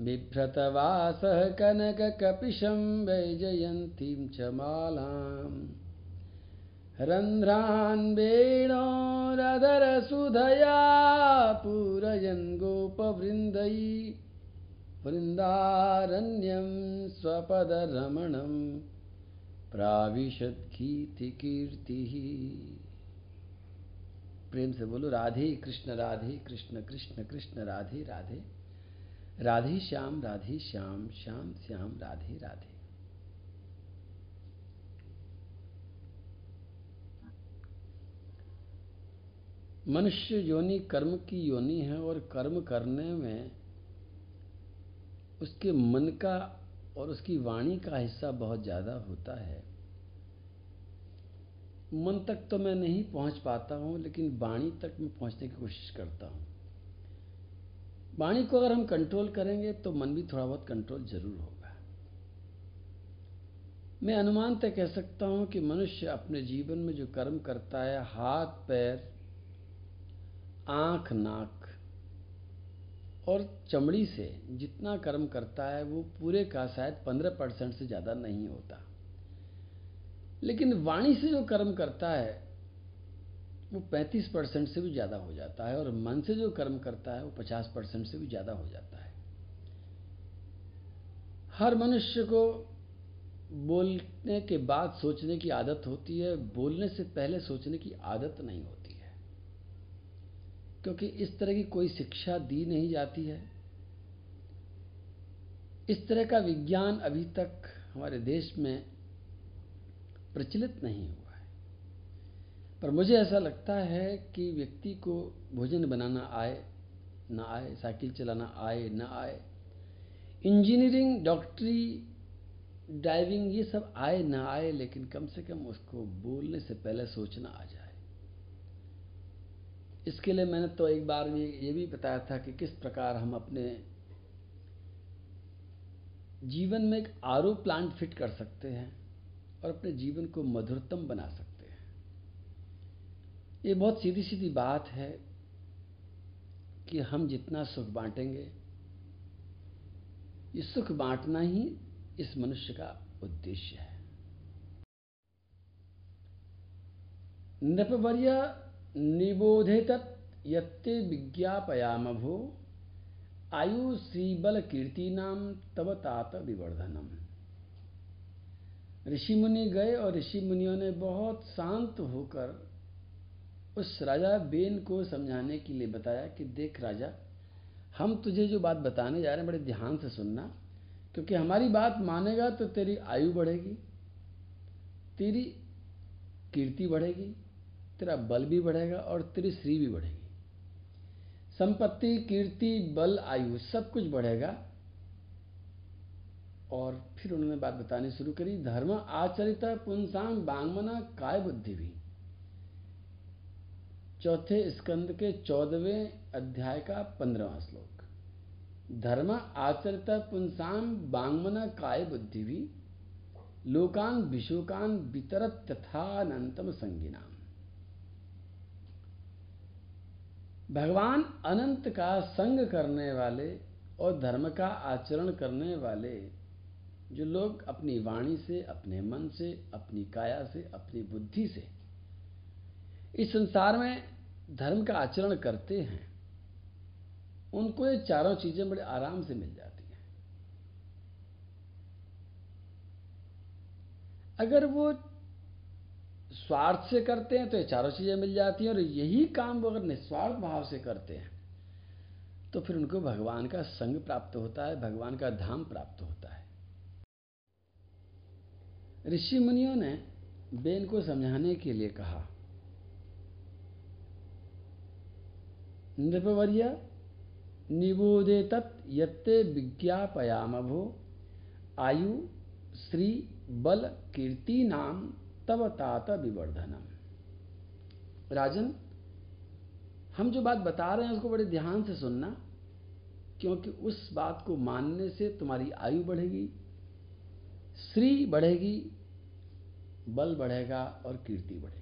बिभ्रतवासः कनककपिशं वैजयन्तीं च मालाम्। रन्ध्रान् वेणोरधरसुधया पूरयन् गोपवृन्दै। वृन्दारण्यं स्वपदरमणं प्राविशद्गीतिकीर्तिः। प्रेम से बोलो, राधे कृष्ण राधे कृष्ण कृष्ण कृष्ण, राधे राधे। राधे श्याम राधे श्याम श्याम श्याम, राधे राधे। मनुष्य योनि कर्म की योनि है और कर्म करने में उसके मन का और उसकी वाणी का हिस्सा बहुत ज़्यादा होता है। मन तक तो मैं नहीं पहुँच पाता हूँ, लेकिन वाणी तक मैं पहुँचने की कोशिश करता हूँ। वाणी को अगर हम कंट्रोल करेंगे तो मन भी थोड़ा बहुत कंट्रोल ज़रूर होगा। मैं अनुमान तय कह सकता हूँ कि मनुष्य अपने जीवन में जो कर्म करता है, हाथ, पैर, आँख, नाक और चमड़ी से जितना कर्म करता है, वो पूरे का शायद पंद्रह परसेंट से ज़्यादा नहीं होता। लेकिन वाणी से जो कर्म करता है वो पैंतीस परसेंट से भी ज़्यादा हो जाता है और मन से जो कर्म करता है वो पचास परसेंट से भी ज़्यादा हो जाता है। हर मनुष्य को बोलने के बाद सोचने की आदत होती है, बोलने से पहले सोचने की आदत नहीं होती है। क्योंकि इस तरह की कोई शिक्षा दी नहीं जाती है। इस तरह का विज्ञान अभी तक हमारे देश में प्रचलित नहीं हुआ। पर मुझे ऐसा लगता है कि व्यक्ति को भोजन बनाना आए, ना आए, साइकिल चलाना आए, ना आए। इंजीनियरिंग, डॉक्टरी, ड्राइविंग, ये सब आए, ना आए, लेकिन कम से कम उसको बोलने से पहले सोचना आ जाए। इसके लिए मैंने तो एक बार भी ये भी बताया था कि किस प्रकार हम अपने जीवन में एक आरो प्लांट फिट कर सकते हैं और अपने जीवन को मधुरतम बना सकते हैं। ये बहुत सीधी सीधी बात है कि हम जितना सुख बांटेंगे, ये सुख बांटना ही इस मनुष्य का उद्देश्य है। नृपवर्य तत् यत्ते विज्ञापयाम भो आयु श्रीबल कीर्ति नाम तब तात विवर्धनम। ऋषि मुनि गए और ऋषि मुनियों ने बहुत शांत होकर उस राजा बेन को समझाने के लिए बताया कि देख राजा, हम तुझे जो बात बताने जा रहे हैं, बड़े ध्यान से सुनना, क्योंकि हमारी बात मानेगा तो तेरी आयु बढ़ेगी, तेरी कीर्ति बढ़ेगी, तेरा बल भी बढ़ेगा और तेरी श्री भी बढ़ेगी। संपत्ति, कीर्ति, बल, आयु सब कुछ बढ़ेगा। और फिर उन्होंने बात बतानी शुरू करी, धर्म, आचरित पुंसाम बांगमना, काय बुद्धि भी। चौथे स्कंद के चौदहवें अध्याय का पंद्रहवा श्लोक। धर्म आचरित पुंसाम बांगमना काय बुद्धि भी, लोकान विशोकान वितरत तथानंतम संगिनाम। भगवान अनंत का संग करने वाले और धर्म का आचरण करने वाले, जो लोग अपनी वाणी से, अपने मन से, अपनी काया से, अपनी बुद्धि से इस संसार में धर्म का आचरण करते हैं, उनको ये चारों चीज़ें बड़े आराम से मिल जाती हैं। अगर वो स्वार्थ से करते हैं तो ये चारों चीज़ें मिल जाती हैं, और यही काम वो अगर निस्वार्थ भाव से करते हैं तो फिर उनको भगवान का संग प्राप्त होता है, भगवान का धाम प्राप्त होता है। ऋषि मुनियों ने बेन को समझाने के लिए कहा नृपवर्य निबोधे तत् यत्ते विज्ञापयाम भो आयु श्री बल, कीर्ति, नाम तब तात विवर्धनम। राजन, हम जो बात बता रहे हैं उसको बड़े ध्यान से सुनना, क्योंकि उस बात को मानने से तुम्हारी आयु बढ़ेगी श्री बढ़ेगी, बल बढ़ेगा और कीर्ति बढ़ेगी।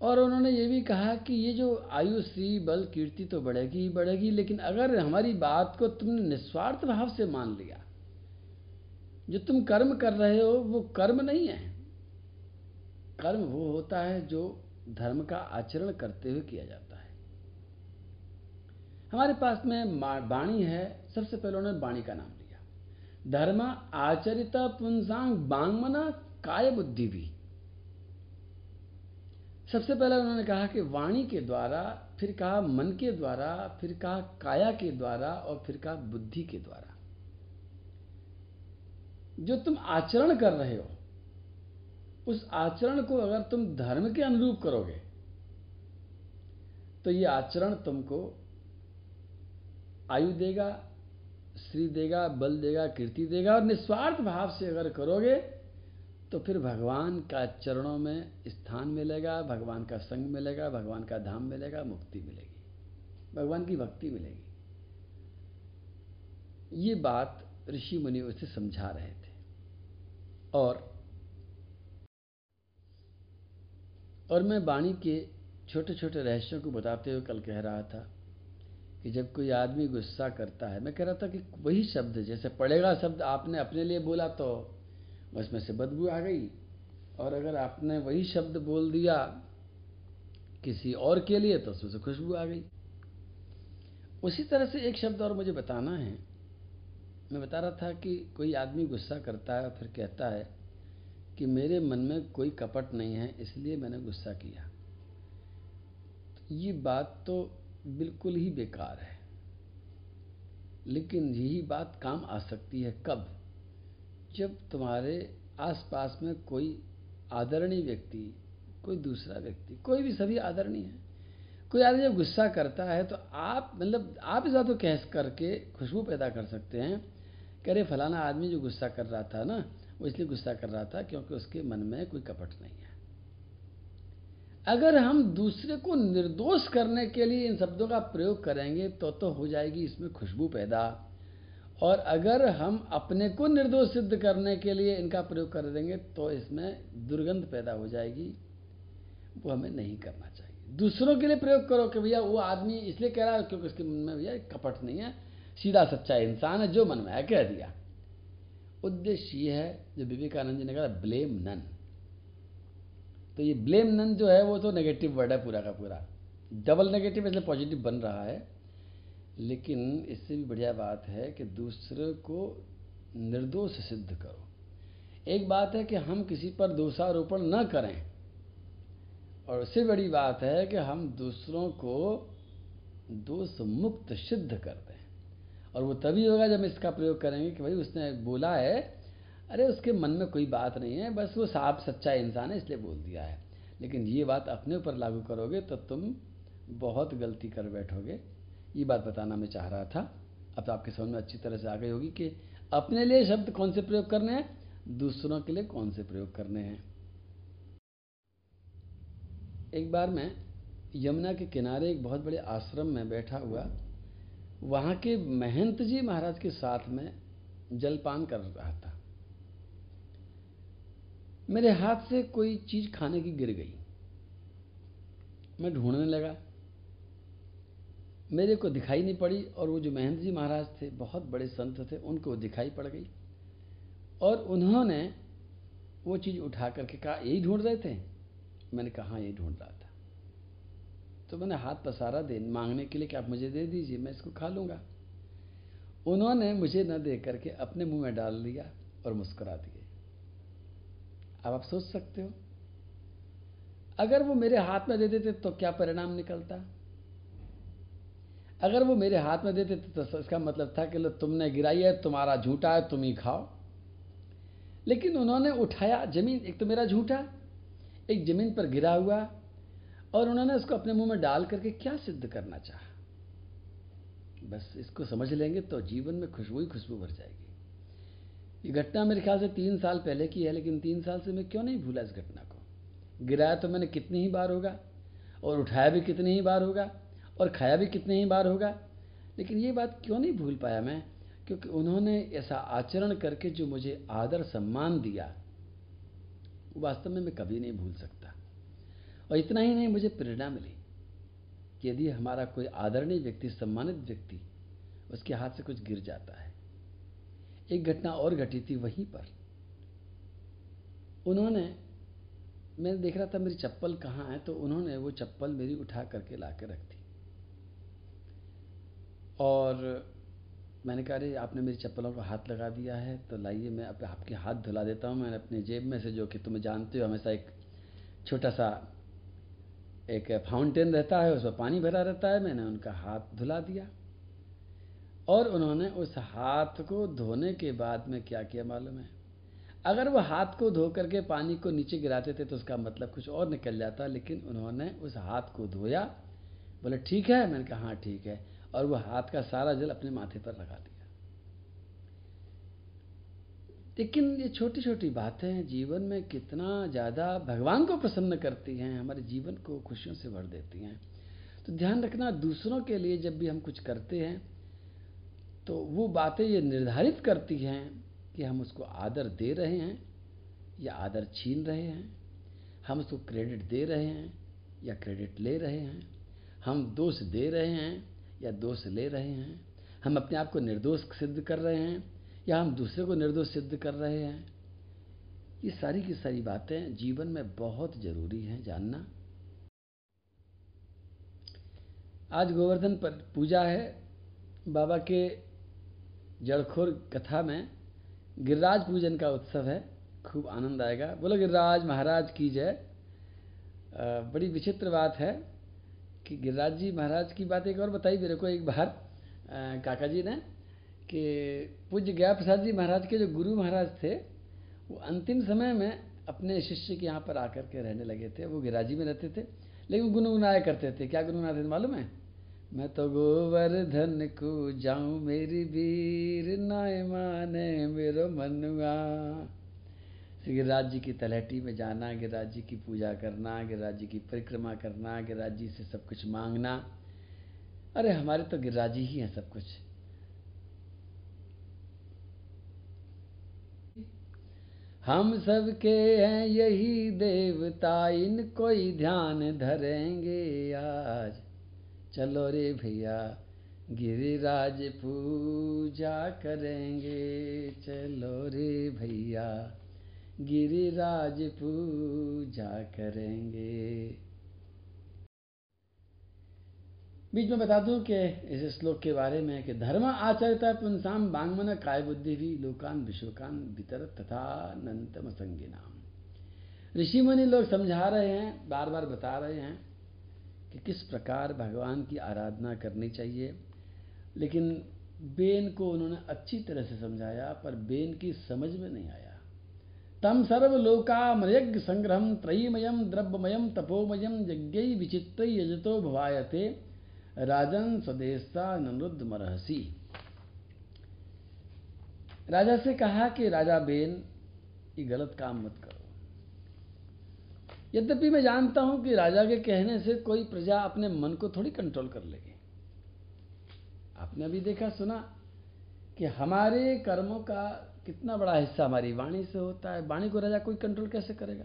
और उन्होंने ये भी कहा कि ये जो आयु श्री बल कीर्ति तो बढ़ेगी ही बढ़ेगी, लेकिन अगर हमारी बात को तुमने निस्वार्थ भाव से मान लिया, जो तुम कर्म कर रहे हो, वो कर्म नहीं है। कर्म वो होता है जो धर्म का आचरण करते हुए किया जाता है। हमारे पास में वाणी है, सबसे पहले उन्होंने वाणी का नाम लिया। धर्म आचरिता पुंसांग बांगमना काय बुद्धि भी। सबसे पहले उन्होंने कहा कि वाणी के द्वारा, फिर कहा मन के द्वारा, फिर कहा काया के द्वारा और फिर कहा बुद्धि के द्वारा। जो तुम आचरण कर रहे हो, उस आचरण को अगर तुम धर्म के अनुरूप करोगे तो ये आचरण तुमको आयु देगा श्री देगा, बल देगा, कीर्ति देगा और निस्वार्थ भाव से अगर करोगे तो फिर भगवान का चरणों में स्थान मिलेगा, भगवान का संग मिलेगा, भगवान का धाम मिलेगा, मुक्ति मिलेगी। भगवान की भक्ति मिलेगी। ये बात ऋषि मुनि उसे समझा रहे थे। और और मैं वाणी के छोटे छोटे रहस्यों को बताते हुए कल कह रहा था कि जब कोई आदमी गुस्सा करता है, मैं कह रहा था कि वही शब्द, जैसे पड़ेगा शब्द आपने अपने लिए बोला तो। उसमें से बदबू आ गई। और अगर आपने वही शब्द बोल दिया किसी और के लिए तो उसमें से खुशबू आ गई। उसी तरह से एक शब्द और मुझे बताना है। मैं बता रहा था कि कोई आदमी गुस्सा करता है और फिर कहता है कि मेरे मन में कोई कपट नहीं है, इसलिए मैंने गुस्सा किया। तो ये बात तो बिल्कुल ही बेकार है। लेकिन यही बात काम आ सकती है कब? जब तुम्हारे आसपास में कोई आदरणीय व्यक्ति, कोई दूसरा व्यक्ति, कोई भी सभी आदरणीय है, कोई आदमी जब गुस्सा करता है तो आप मतलब आप इस को कह करके खुशबू पैदा कर सकते हैं कह रहे फलाना आदमी जो गुस्सा कर रहा था ना, वो इसलिए गुस्सा कर रहा था क्योंकि उसके मन में कोई कपट नहीं है। अगर हम दूसरे को निर्दोष करने के लिए इन शब्दों का प्रयोग करेंगे तो तो हो जाएगी इसमें खुशबू पैदा। और अगर हम अपने को निर्दोष सिद्ध करने के लिए इनका प्रयोग कर देंगे तो इसमें दुर्गंध पैदा हो जाएगी। वो हमें नहीं करना चाहिए। दूसरों के लिए प्रयोग करो कि भैया, वो आदमी इसलिए कह रहा है क्योंकि उसके मन में भैया कपट नहीं है, सीधा सच्चा इंसान है, जो मन में है, कह दिया। उद्देश्य ये है, जो विवेकानंद जी ने कहा, ब्लेम नन। तो ये ब्लेम नन जो है, वो तो नेगेटिव वर्ड है पूरा का पूरा। डबल नेगेटिव इसलिए पॉजिटिव बन रहा है। लेकिन इससे भी बढ़िया बात है कि दूसरे को निर्दोष सिद्ध करो। एक बात है कि हम किसी पर दोषारोपण न करें। और उससे बड़ी बात है कि हम दूसरों को दोष मुक्त सिद्ध कर दें। और वो तभी होगा जब इसका प्रयोग करेंगे कि भाई उसने बोला है, अरे उसके मन में कोई बात नहीं है, बस वो साफ़ सच्चा इंसान है, इसलिए बोल दिया है। लेकिन ये बात अपने ऊपर लागू करोगे तो तुम बहुत गलती कर बैठोगे। ये बात बताना मैं चाह रहा था। अब तो आपके समझ में अच्छी तरह से आ गई होगी कि अपने लिए शब्द कौन से प्रयोग करने हैं? दूसरों के लिए कौन से प्रयोग करने हैं? एक बार मैं यमुना के किनारे एक बहुत बड़े आश्रम में बैठा हुआ, वहाँ के महंत जी महाराज के साथ में जलपान कर रहा था। मेरे हाथ से कोई चीज़ खाने की गिर गई। मैं ढूँढने लगा मेरे को दिखाई नहीं पड़ी और वो जो महेंद्र जी महाराज थे, बहुत बड़े संत थे, उनको दिखाई पड़ गई। और उन्होंने वो चीज़ उठा करके कहा, यही ढूंढ रहे थे? मैंने कहा हाँ यही ढूंढ रहा था। तो मैंने हाथ पसारा दे, मांगने के लिए कि आप मुझे दे दीजिए, मैं इसको खा लूँगा। उन्होंने मुझे न दे करके अपने मुँह में डाल लिया और मुस्कुरा दिए। अब आप सोच सकते हो, अगर वो मेरे हाथ में दे देते तो क्या परिणाम निकलता? अगर वो मेरे हाथ में देते तो इसका मतलब था कि लो, तुमने गिराई है, तुम्हारा झूठा है, तुम ही खाओ। लेकिन उन्होंने उठाया ज़मीन, एक तो मेरा झूठा, एक ज़मीन पर गिरा हुआ, और उन्होंने उसको अपने मुँह में डाल करके क्या सिद्ध करना चाहा? बस इसको समझ लेंगे तो जीवन में खुशबू ही खुशबू भर जाएगी। ये घटना मेरे ख्याल से तीन साल पहले की है, लेकिन तीन साल से मैं क्यों नहीं भूला इस घटना को? गिराया तो मैंने कितनी ही बार होगा, और उठाया भी कितनी ही बार होगा और खाया भी कितने ही बार होगा। लेकिन ये बात क्यों नहीं भूल पाया मैं? क्योंकि उन्होंने ऐसा आचरण करके जो मुझे आदर सम्मान दिया, वो वास्तव में मैं कभी नहीं भूल सकता। और इतना ही नहीं, मुझे प्रेरणा मिली कि यदि हमारा कोई आदरणीय व्यक्ति, सम्मानित व्यक्ति, उसके हाथ से कुछ गिर जाता है। एक घटना और घटी थी वहीं पर। उन्होंने, मैं देख रहा था मेरी चप्पल कहाँ है तो उन्होंने वो चप्पल मेरी उठा करके ला के रख दी। और मैंने कहा, अरे, आपने मेरी चप्पलों को हाथ लगा दिया है तो लाइए, मैं अब आपके हाथ धुला देता हूँ, मैंने अपने जेब में से जो कि तुम्हें जानते हो, हमेशा एक छोटा सा, एक फाउंटेन रहता है, उसमें पानी भरा रहता है, मैंने उनका हाथ धुला दिया। और उन्होंने उस हाथ को धोने के बाद में क्या किया मालूम है? अगर वो हाथ को धो करके पानी को नीचे गिराते थे तो उसका मतलब कुछ और निकल जाता, लेकिन उन्होंने उस हाथ को धोया। बोले, ठीक है? मैंने कहा हाँ ठीक है। और वो हाथ का सारा जल अपने माथे पर लगा दिया। लेकिन ये छोटी छोटी बातें हैं जीवन में कितना ज़्यादा भगवान को प्रसन्न करती हैं, हमारे जीवन को खुशियों से भर देती हैं। तो ध्यान रखना, दूसरों के लिए जब भी हम कुछ करते हैं तो वो बातें ये निर्धारित करती हैं कि हम उसको आदर दे रहे हैं या आदर छीन रहे हैं। हम उसको क्रेडिट दे रहे हैं या क्रेडिट ले रहे हैं। हम दोष दे रहे हैं या दोष ले रहे हैं, हम अपने आप को निर्दोष सिद्ध कर रहे हैं, या हम दूसरे को निर्दोष सिद्ध कर रहे हैं, ये सारी की सारी बातें जीवन में बहुत ज़रूरी हैं जानना। आज गोवर्धन पर पूजा है, बाबा के जड़खोर कथा में गिरिराज पूजन का उत्सव है, खूब आनंद आएगा। बोलो गिरिराज, महाराज की जय। बड़ी विचित्र बात है कि गिरिराज जी महाराज की बात एक और बताई, मेरे को एक बार काका जी ने, कि पूज्य गया प्रसाद जी महाराज के जो गुरु महाराज थे, वो अंतिम समय में अपने शिष्य के यहाँ पर आकर के रहने लगे थे। वो गिराजी में रहते थे, लेकिन गुनगुनाया करते थे। क्या गुनगुनाते थे मालूम है? मैं तो गोवर्धन को जाऊँ, मेरी वीर नाय माने मेरो मनुआ। गिरिराज जी की तलहटी में जाना गिरिराज जी की पूजा करना गिरिराज जी की परिक्रमा करना गिरिराज जी से सब कुछ मांगना। अरे हमारे तो गिरिराज जी ही हैं सब कुछ। हम सब के हैं यही देवता, इन कोई ध्यान धरेंगे आज। चलो रे भैया, गिरिराज पूजा करेंगे। चलो रे भैया। गिरिराज पूजा करेंगे। बीच में बता दूँ कि इस श्लोक के बारे में कि धर्म आचरता पुंसाम बांगमन काय बुद्धि भी, लोकान विश्वकान भीतर तथा नंतम नाम ऋषि मुनि लोग समझा रहे हैं बार बार बता रहे हैं कि किस प्रकार भगवान की आराधना करनी चाहिए। लेकिन बेन को उन्होंने अच्छी तरह से समझाया, पर बेन की समझ में नहीं आया। तम सर्वलोकामयज्ञ संग्रह त्रयीमयम द्रव्यमयम तपोमयम यज्ञ विचित्र यजतो भवायते। राजन स्वदेशता नमृद्ध मरहसी राजा से कहा कि, राजा बेन, ये गलत काम मत करो। यद्यपि मैं जानता हूँ कि राजा के कहने से कोई प्रजा अपने मन को थोड़ी कंट्रोल कर लेगी। आपने अभी देखा, सुना कि हमारे कर्मों का कितना बड़ा हिस्सा हमारी वाणी से होता है। वाणी को राजा कोई कंट्रोल कैसे करेगा?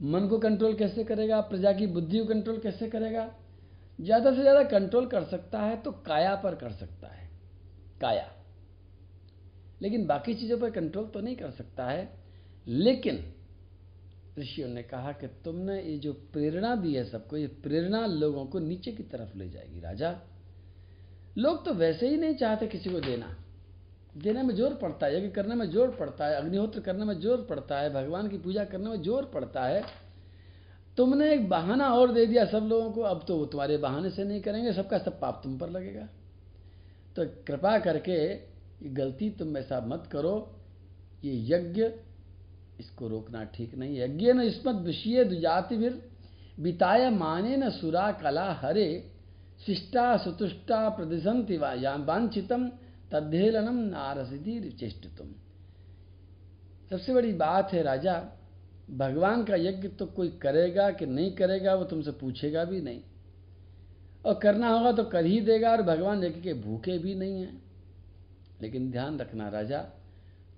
मन को कंट्रोल कैसे करेगा? प्रजा की बुद्धि को कंट्रोल कैसे करेगा? ज़्यादा से ज़्यादा कंट्रोल कर सकता है तो काया पर कर सकता है। काया। लेकिन बाकी चीज़ों पर कंट्रोल तो नहीं कर सकता है। लेकिन ऋषियों ने कहा कि तुमने ये जो प्रेरणा दी है सबको, ये प्रेरणा लोगों को नीचे की तरफ़ ले जाएगी राजा। लोग तो वैसे ही नहीं चाहते किसी को देना। देने में ज़ोर पड़ता है, यज्ञ करने में ज़ोर पड़ता है, अग्निहोत्र करने में ज़ोर पड़ता है, भगवान की पूजा करने में ज़ोर पड़ता है। तुमने एक बहाना और दे दिया सब लोगों को, अब तो वो तुम्हारे बहाने से नहीं करेंगे, सबका सब पाप तुम पर लगेगा। तो कृपा करके ये गलती तुम ऐसा मत करो, ये यज्ञ, इसको रोकना ठीक नहीं यज्ञ न इसमत विषय दुजाति फिर बिताय माने न सुरा कला हरे, शिष्टा सुतुष्टा प्रदिशंति वांछितम तद्धेलनम नारसिधि चेष्टितुम सबसे बड़ी बात है राजा, भगवान का यज्ञ तो कोई करेगा कि नहीं करेगा, वो तुमसे पूछेगा भी नहीं। और करना होगा तो कर ही देगा और भगवान यज्ञ के भूखे भी नहीं हैं। लेकिन ध्यान रखना राजा,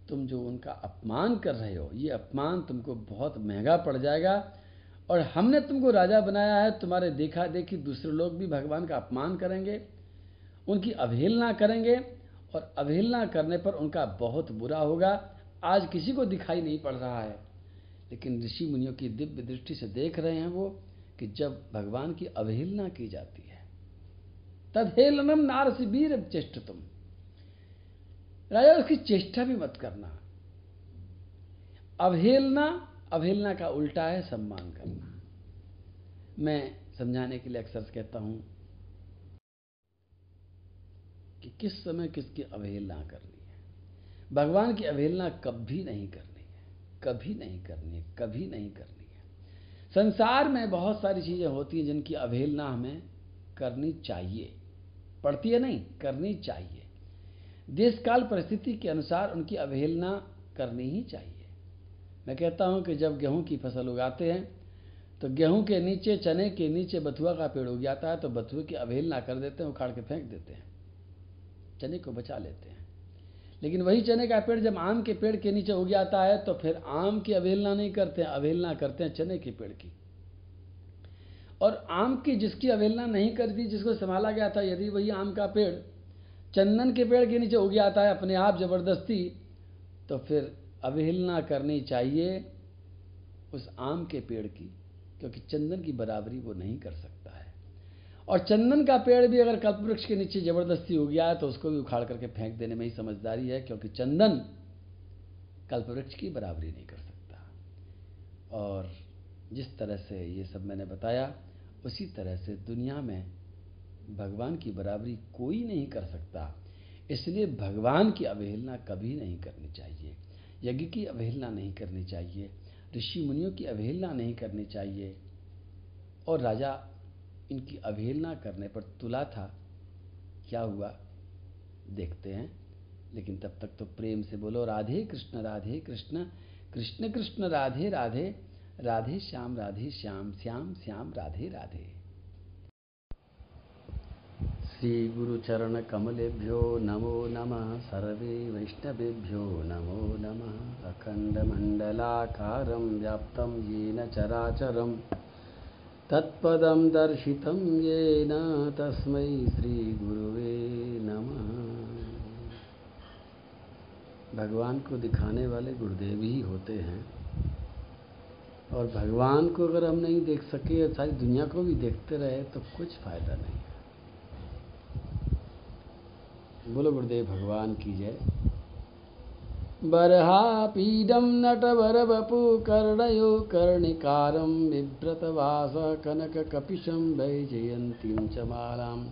तुम जो उनका अपमान कर रहे हो, ये अपमान तुमको बहुत महँगा पड़ जाएगा। और हमने तुमको राजा बनाया है, तुम्हारे देखा देखी दूसरे लोग भी भगवान का अपमान करेंगे, उनकी अवहेलना करेंगे और अवहेलना करने पर उनका बहुत बुरा होगा। आज किसी को दिखाई नहीं पड़ रहा है। लेकिन ऋषि मुनियों की दिव्य दृष्टि से देख रहे हैं वो कि जब भगवान की अवहेलना की जाती है तदहेलनम नारसी वीर चेष्ट तुम राजा, उसकी चेष्टा भी मत करना। अवहेलना अवहेलना का उल्टा है सम्मान करना। मैं समझाने के लिए अक्सर कहता हूँ कि किस समय किसकी अवहेलना करनी है। भगवान की अवहेलना कभी नहीं करनी है, कभी नहीं करनी है, कभी नहीं करनी है। संसार में बहुत सारी चीज़ें होती हैं जिनकी अवहेलना हमें करनी चाहिए। पड़ती है नहीं, करनी चाहिए। देश काल परिस्थिति के अनुसार उनकी अवहेलना करनी ही चाहिए। मैं कहता हूँ कि जब गेहूँ की फ़सल उगाते हैं तो गेहूँ के नीचे, चने के नीचे बथुआ का पेड़ उग जाता है तो बथुए की अवहेलना कर देते हैं, उखाड़ के फेंक देते हैं। चने को बचा लेते हैं। लेकिन वही चने का पेड़ जब आम के पेड़ के नीचे उग जाता है तो फिर आम की अवहेलना नहीं करते हैं, अवहेलना करते हैं चने के पेड़ की। और आम की जिसकी अवहेलना नहीं करती, जिसको संभाला गया था, यदि वही आम का पेड़ चंदन के पेड़ के नीचे उग जाता है, अपने आप ज़बरदस्ती तो फिर अवहेलना करनी चाहिए उस आम के पेड़ की, क्योंकि चंदन की बराबरी वो नहीं कर सकता। और चंदन का पेड़ भी अगर कल्प वृक्ष के नीचे ज़बरदस्ती हो गया है तो उसको भी उखाड़ करके फेंक देने में ही समझदारी है, क्योंकि चंदन कल्पवृक्ष की बराबरी नहीं कर सकता। और जिस तरह से ये सब मैंने बताया, उसी तरह से दुनिया में भगवान की बराबरी कोई नहीं कर सकता। इसलिए भगवान की अवहेलना कभी नहीं करनी चाहिए। यज्ञ की अवहेलना नहीं करनी चाहिए। ऋषि मुनियों की अवहेलना नहीं करनी चाहिए। और राजा इनकी अवहेलना करने पर तुला था। क्या हुआ? देखते हैं। लेकिन तब तक तो प्रेम से बोलो, राधे कृष्ण राधे कृष्ण कृष्ण कृष्ण, राधे राधे राधे श्याम राधे श्याम श्याम श्याम, राधे राधे। श्री गुरुचरण कमलेभ्यो नमो नमः। सर्वे वैष्णवेभ्यो नमो नमः। अखण्डमण्डलाकारं व्याप्तं येन चराचरं तत्पदं दर्शितं येन तस्मै श्रीगुरुवे नमः। भगवान को दिखाने वाले गुरुदेव ही होते हैं। और भगवान को अगर हम नहीं देख सके और सारी दुनिया को भी देखते रहे तो कुछ फ़ायदा नहीं है। बोलो गुरुदेव, भगवान की जय। बर्हापीडं नटवरवपु कर्णयो कर्णिकारं बिभ्रतवास कनककपिशं वैजयन्तीं च मालां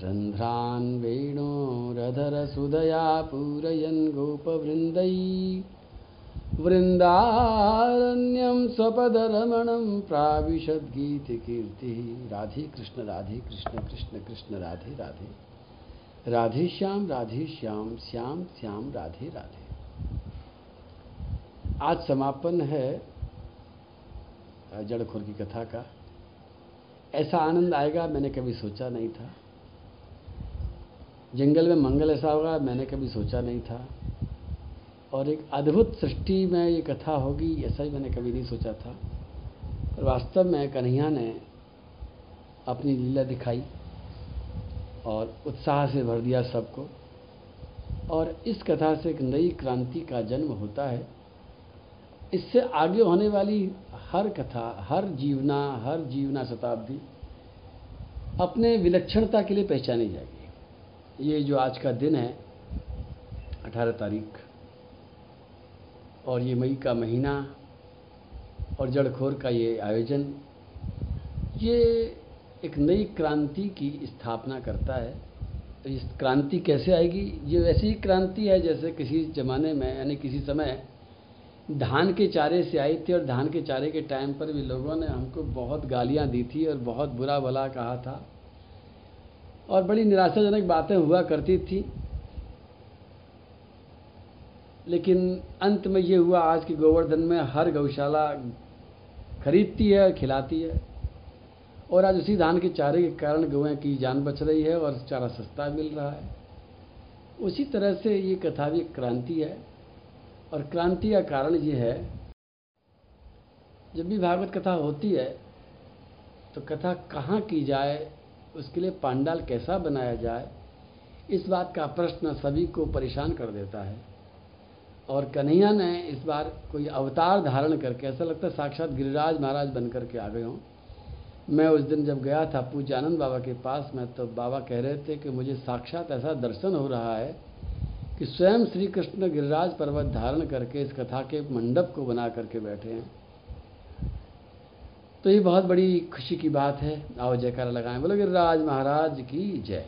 रन्ध्रान् वेणोरधरसुधया पूरयन् गोपवृन्दै। वृन्दारण्यं स्वपदरमणं प्राविशद्गीतकीर्तिः। राधे कृष्ण राधे कृष्ण कृष्ण कृष्ण, राधे राधे। राधे श्याम राधे श्याम श्याम श्याम, राधे राधे। आज समापन है जड़खोर की कथा का। ऐसा आनंद आएगा, मैंने कभी सोचा नहीं था। जंगल में मंगल ऐसा होगा, मैंने कभी सोचा नहीं था। और एक अद्भुत सृष्टि में ये कथा होगी, ऐसा ही मैंने कभी नहीं सोचा था। पर वास्तव में कन्हैया ने अपनी लीला दिखाई। और उत्साह से भर दिया सबको। और इस कथा से एक नई क्रांति का जन्म होता है। इससे आगे होने वाली हर कथा, हर जीवना हर जीवना शताब्दी अपने विलक्षणता के लिए पहचानी जाएगी। ये जो आज का दिन है, अठारह तारीख, और ये मई का महीना, और जड़खोर का ये आयोजन, ये एक नई क्रांति की स्थापना करता है। इस क्रांति कैसे आएगी? ये वैसी क्रांति है जैसे किसी ज़माने में, यानी किसी समय धान के चारे से आई थी और धान के चारे के टाइम पर भी लोगों ने हमको बहुत गालियाँ दी थी और बहुत बुरा भला कहा था। और बड़ी निराशाजनक बातें हुआ करती थी। लेकिन अंत में ये हुआ, आज के गोवर्धन में हर गौशाला खरीदती है खिलाती है। और आज उसी धान के चारे के कारण गौएँ की जान बच रही है और चारा सस्ता मिल रहा है। उसी तरह से ये कथा भी क्रांति है और क्रांति का कारण ये है, जब भी भागवत कथा होती है तो कथा कहाँ की जाए, उसके लिए पांडाल कैसा बनाया जाए, इस बात का प्रश्न सभी को परेशान कर देता है। और कन्हैया ने इस बार कोई अवतार धारण करके, ऐसा लगता है साक्षात गिरिराज महाराज बन करके आ गए हों। मैं उस दिन जब गया था पूजानंद बाबा के पास, में तो बाबा कह रहे थे कि मुझे साक्षात ऐसा दर्शन हो रहा है कि स्वयं श्री कृष्ण गिरिराज पर्वत धारण करके इस कथा के मंडप को बना करके बैठे हैं। तो ये बहुत बड़ी खुशी की बात है। आओ जयकारा लगाएँ। बोलो, गिरिराज महाराज की जय।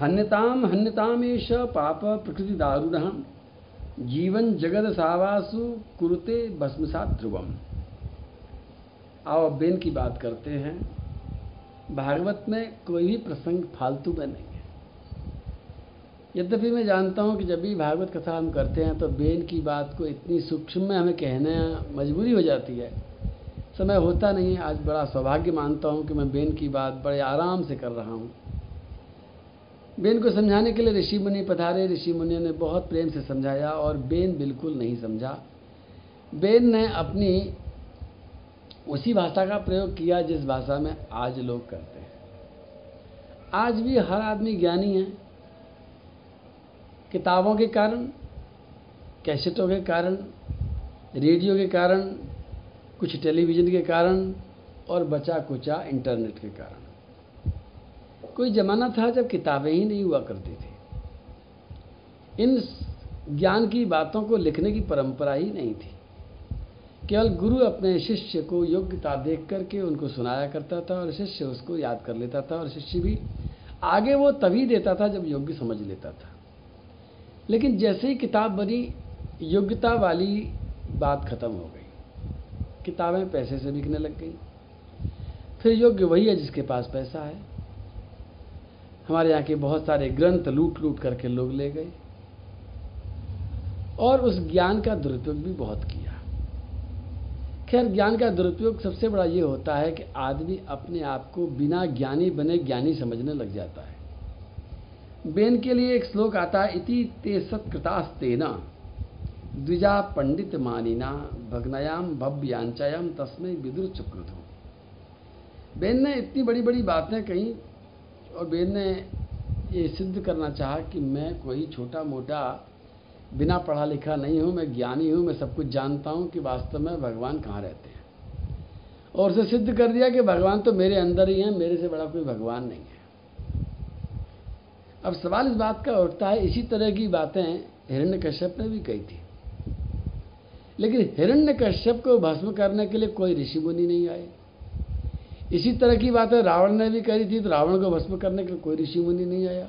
हन्यताम, हन्यतामेश पाप प्रकृति दारुण जीवन जगत सावासु कुरुते भस्मसात ध्रुवम आओ बेन की बात करते हैं। भागवत में कोई भी प्रसंग फालतू में नहीं है। यद्यपि मैं जानता हूँ कि जब भी भागवत कथा हम करते हैं तो बेन की बात को इतनी सूक्ष्म में हमें कहने मजबूरी हो जाती है। समय होता नहीं आज बड़ा सौभाग्य मानता हूँ कि मैं बेन की बात बड़े आराम से कर रहा हूँ। बेन को समझाने के लिए ऋषि मुनि पधारे। ऋषि मुनि ने बहुत प्रेम से समझाया और बेन बिल्कुल नहीं समझा। बेन ने अपनी उसी भाषा का प्रयोग किया जिस भाषा में आज लोग करते हैं। आज भी हर आदमी ज्ञानी है। किताबों के कारण, कैसेटों के कारण, रेडियो के कारण, कुछ टेलीविज़न के कारण और बचा कुचा इंटरनेट के कारण। कोई ज़माना था जब किताबें ही नहीं हुआ करती थी। इन ज्ञान की बातों को लिखने की परंपरा ही नहीं थी। केवल गुरु अपने शिष्य को योग्यता देख करके उनको सुनाया करता था और शिष्य उसको याद कर लेता था और शिष्य भी आगे वो तभी देता था जब योग्य समझ लेता था। लेकिन जैसे ही किताब बनी, योग्यता वाली बात खत्म हो गई। किताबें पैसे से बिकने लग गई। फिर योग्य वही है जिसके पास पैसा है। हमारे यहाँ के बहुत सारे ग्रंथ लूट लूट करके लोग ले गए। और उस ज्ञान का दुरुपयोग भी बहुत किया। खैर, ज्ञान का दुरुपयोग सबसे बड़ा ये होता है कि आदमी अपने आप को बिना ज्ञानी बने ज्ञानी समझने लग जाता है। बेन के लिए एक श्लोक आता है, इति ते सत्कृतास्तेना, द्विजा पंडित मानिना भग्नयाम भव्यांचायाम तस्में विदुर चक्रत हो बेन ने इतनी बड़ी बड़ी बातें कही, और बेन ने ये सिद्ध करना चाहा कि मैं कोई छोटा मोटा बिना पढ़ा लिखा नहीं हूँ, मैं ज्ञानी हूँ, मैं सब कुछ जानता हूँ कि वास्तव में भगवान कहाँ रहते हैं। और उसे सिद्ध कर दिया कि भगवान तो मेरे अंदर ही है, मेरे से बड़ा कोई भगवान नहीं है। अब सवाल इस बात का उठता है, इसी तरह की बातें हिरण्य कश्यप ने भी कही थी। लेकिन हिरण्य कश्यप को भस्म करने के लिए कोई ऋषि मुनि नहीं आए। इसी तरह की बातें रावण ने भी कही थी तो रावण को भस्म करने के लिए कोई ऋषि मुनि नहीं आया।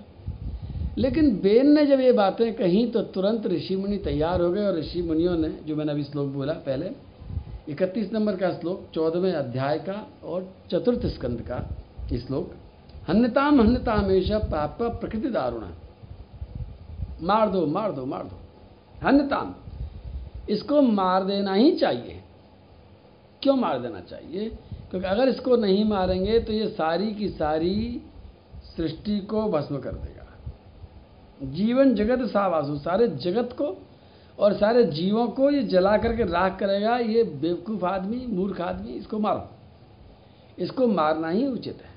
लेकिन बेन ने जब ये बातें कहीं तो तुरंत ऋषि मुनि तैयार हो गए और ऋषि मुनियों ने, जो मैंने अभी श्लोक बोला पहले, इकतीस नंबर का श्लोक, चौदहवें अध्याय का और चतुर्थ स्कंद का श्लोक हन्यताम हन्यताम हमेशा पाप प्रकृति दारुण। मार दो मार दो मार दो। हन्यताम इसको मार देना ही चाहिए। क्यों मार देना चाहिए? क्योंकि अगर इसको नहीं मारेंगे तो ये सारी की सारी सृष्टि को भस्म कर देगा। जीवन जगत सावासु, सारे जगत को और सारे जीवों को ये जला करके राख करेगा, ये बेवकूफ़ आदमी, मूर्ख आदमी, इसको मारो। इसको मारना ही उचित है।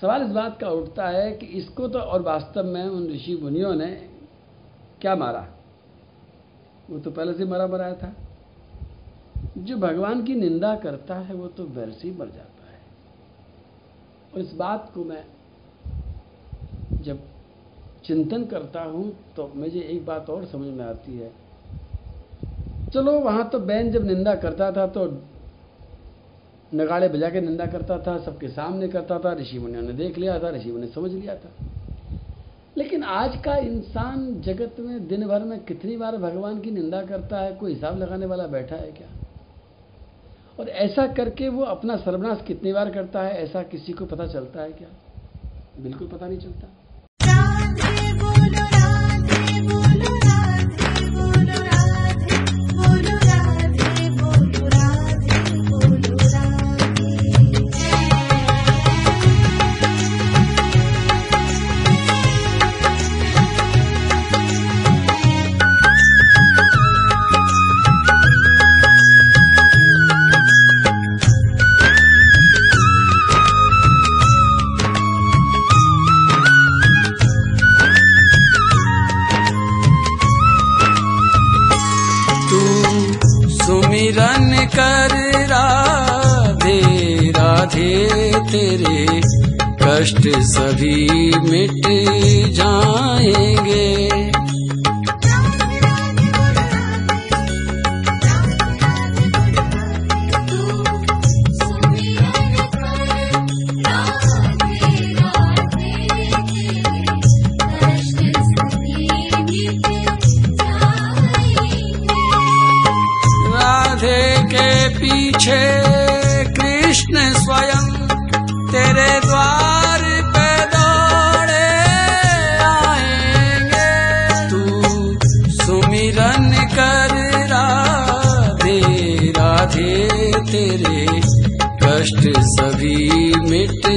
सवाल इस बात का उठता है कि इसको तो और वास्तव में उन ऋषि मुनियों ने क्या मारा? वो तो पहले से मरा मराया था। जो भगवान की निंदा करता है, वो तो वैसे ही मर जाता है। और इस बात को मैं जब चिंतन करता हूँ तो मुझे एक बात और समझ में आती है। चलो, वहाँ तो बैन जब निंदा करता था तो नगाड़े बजा के निंदा करता था, सबके सामने करता था ऋषि मुनियों ने देख लिया था ऋषि मुनि समझ लिया था। लेकिन आज का इंसान जगत में दिन भर में कितनी बार भगवान की निंदा करता है, कोई हिसाब लगाने वाला बैठा है क्या? और ऐसा करके वो अपना सर्वनाश कितनी बार करता है, ऐसा किसी को पता चलता है क्या? बिल्कुल पता नहीं चलता। de colorado. तेरे कष्ट सभी मिट जाएँगे।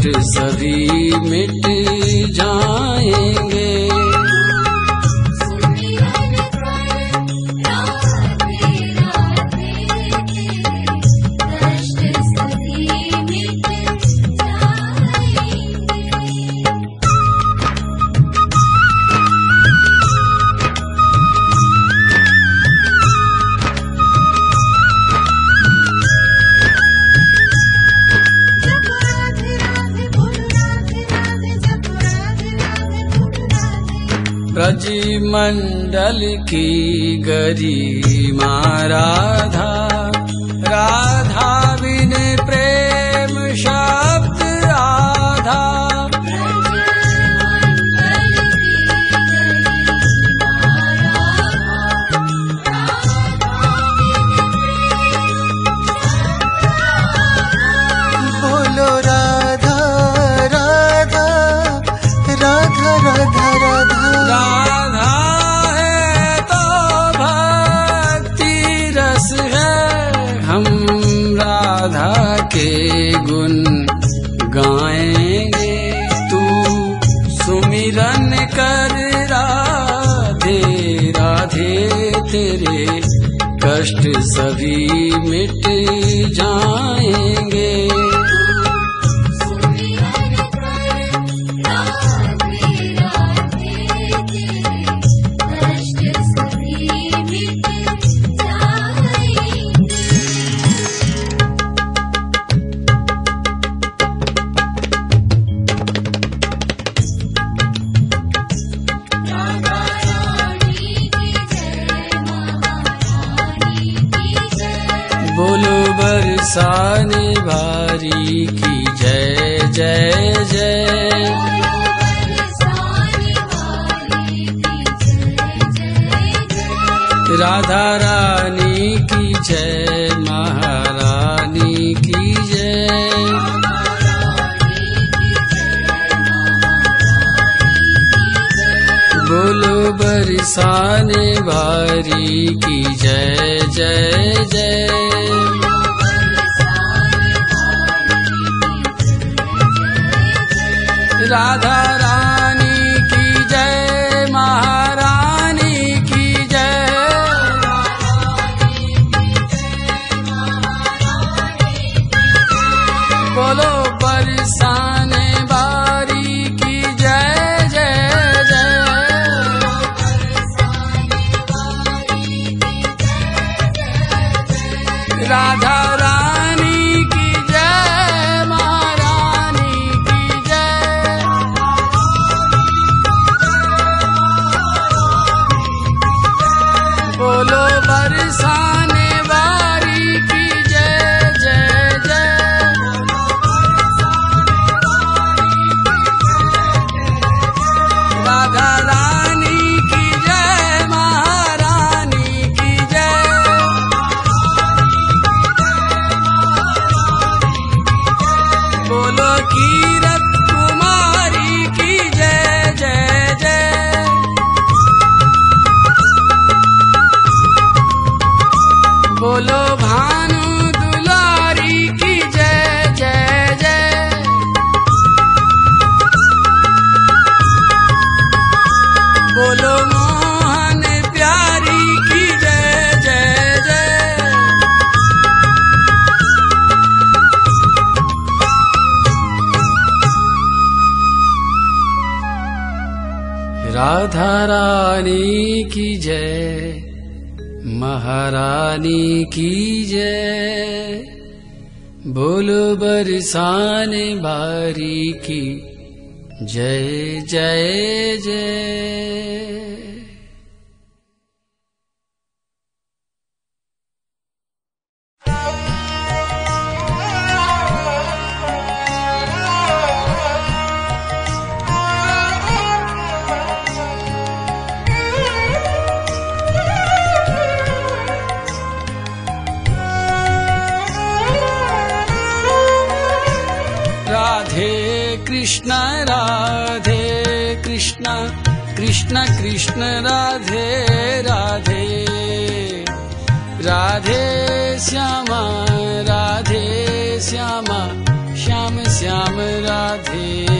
संकट सभी मिट जाएँगे। मंडल की गरी माराधा। कष्ट सभी मिट जाएँगे। साने भारी की जय जय जय। राधा महारानी की जय महारानी की जय। बोलो बरसान बारी की जय जय जय। श्याम राधे श्याम श्याम श्याम राधे।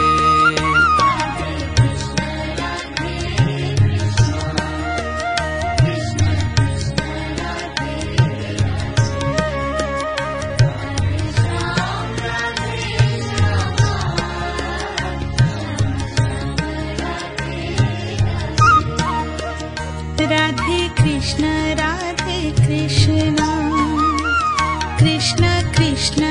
कृष्ण कृष्ण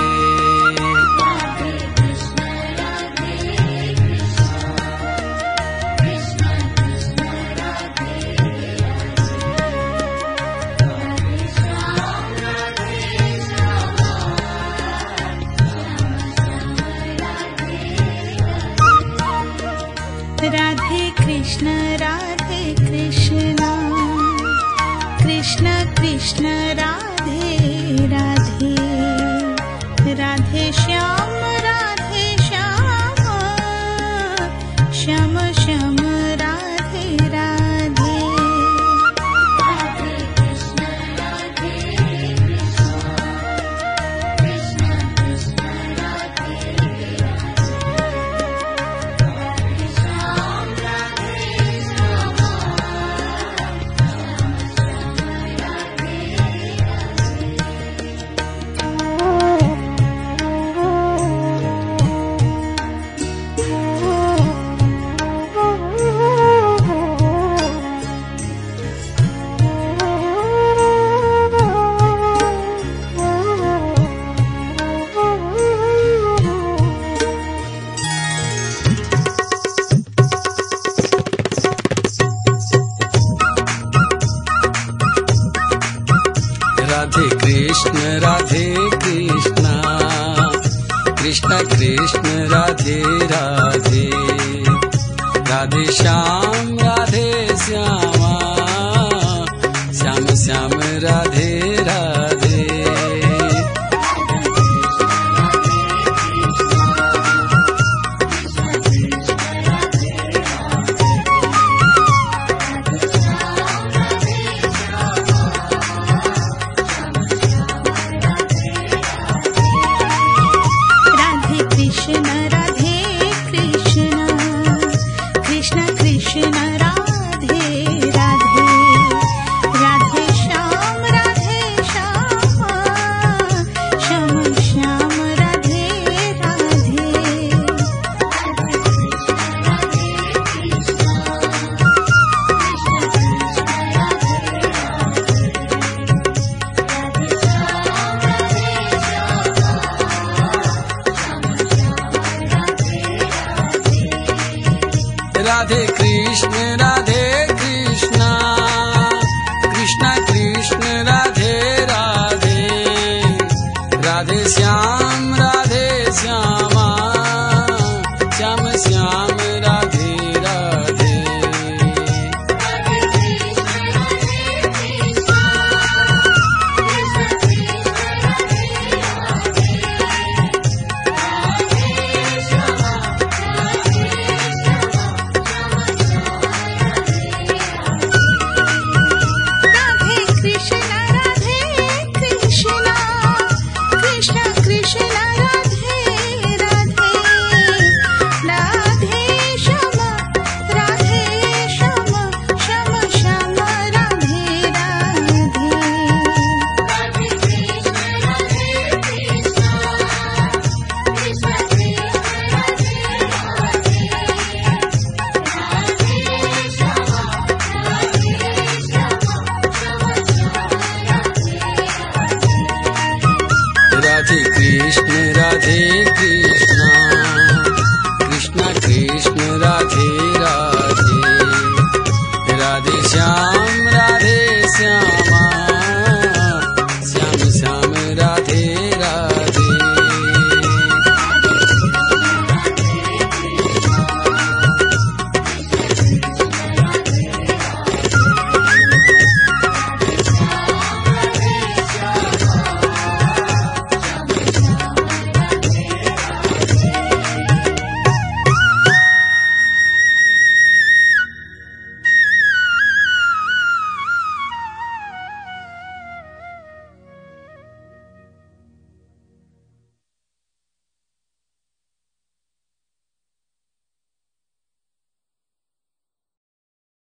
कृष्ण राधे कृष्ण। कृष्ण कृष्ण राधे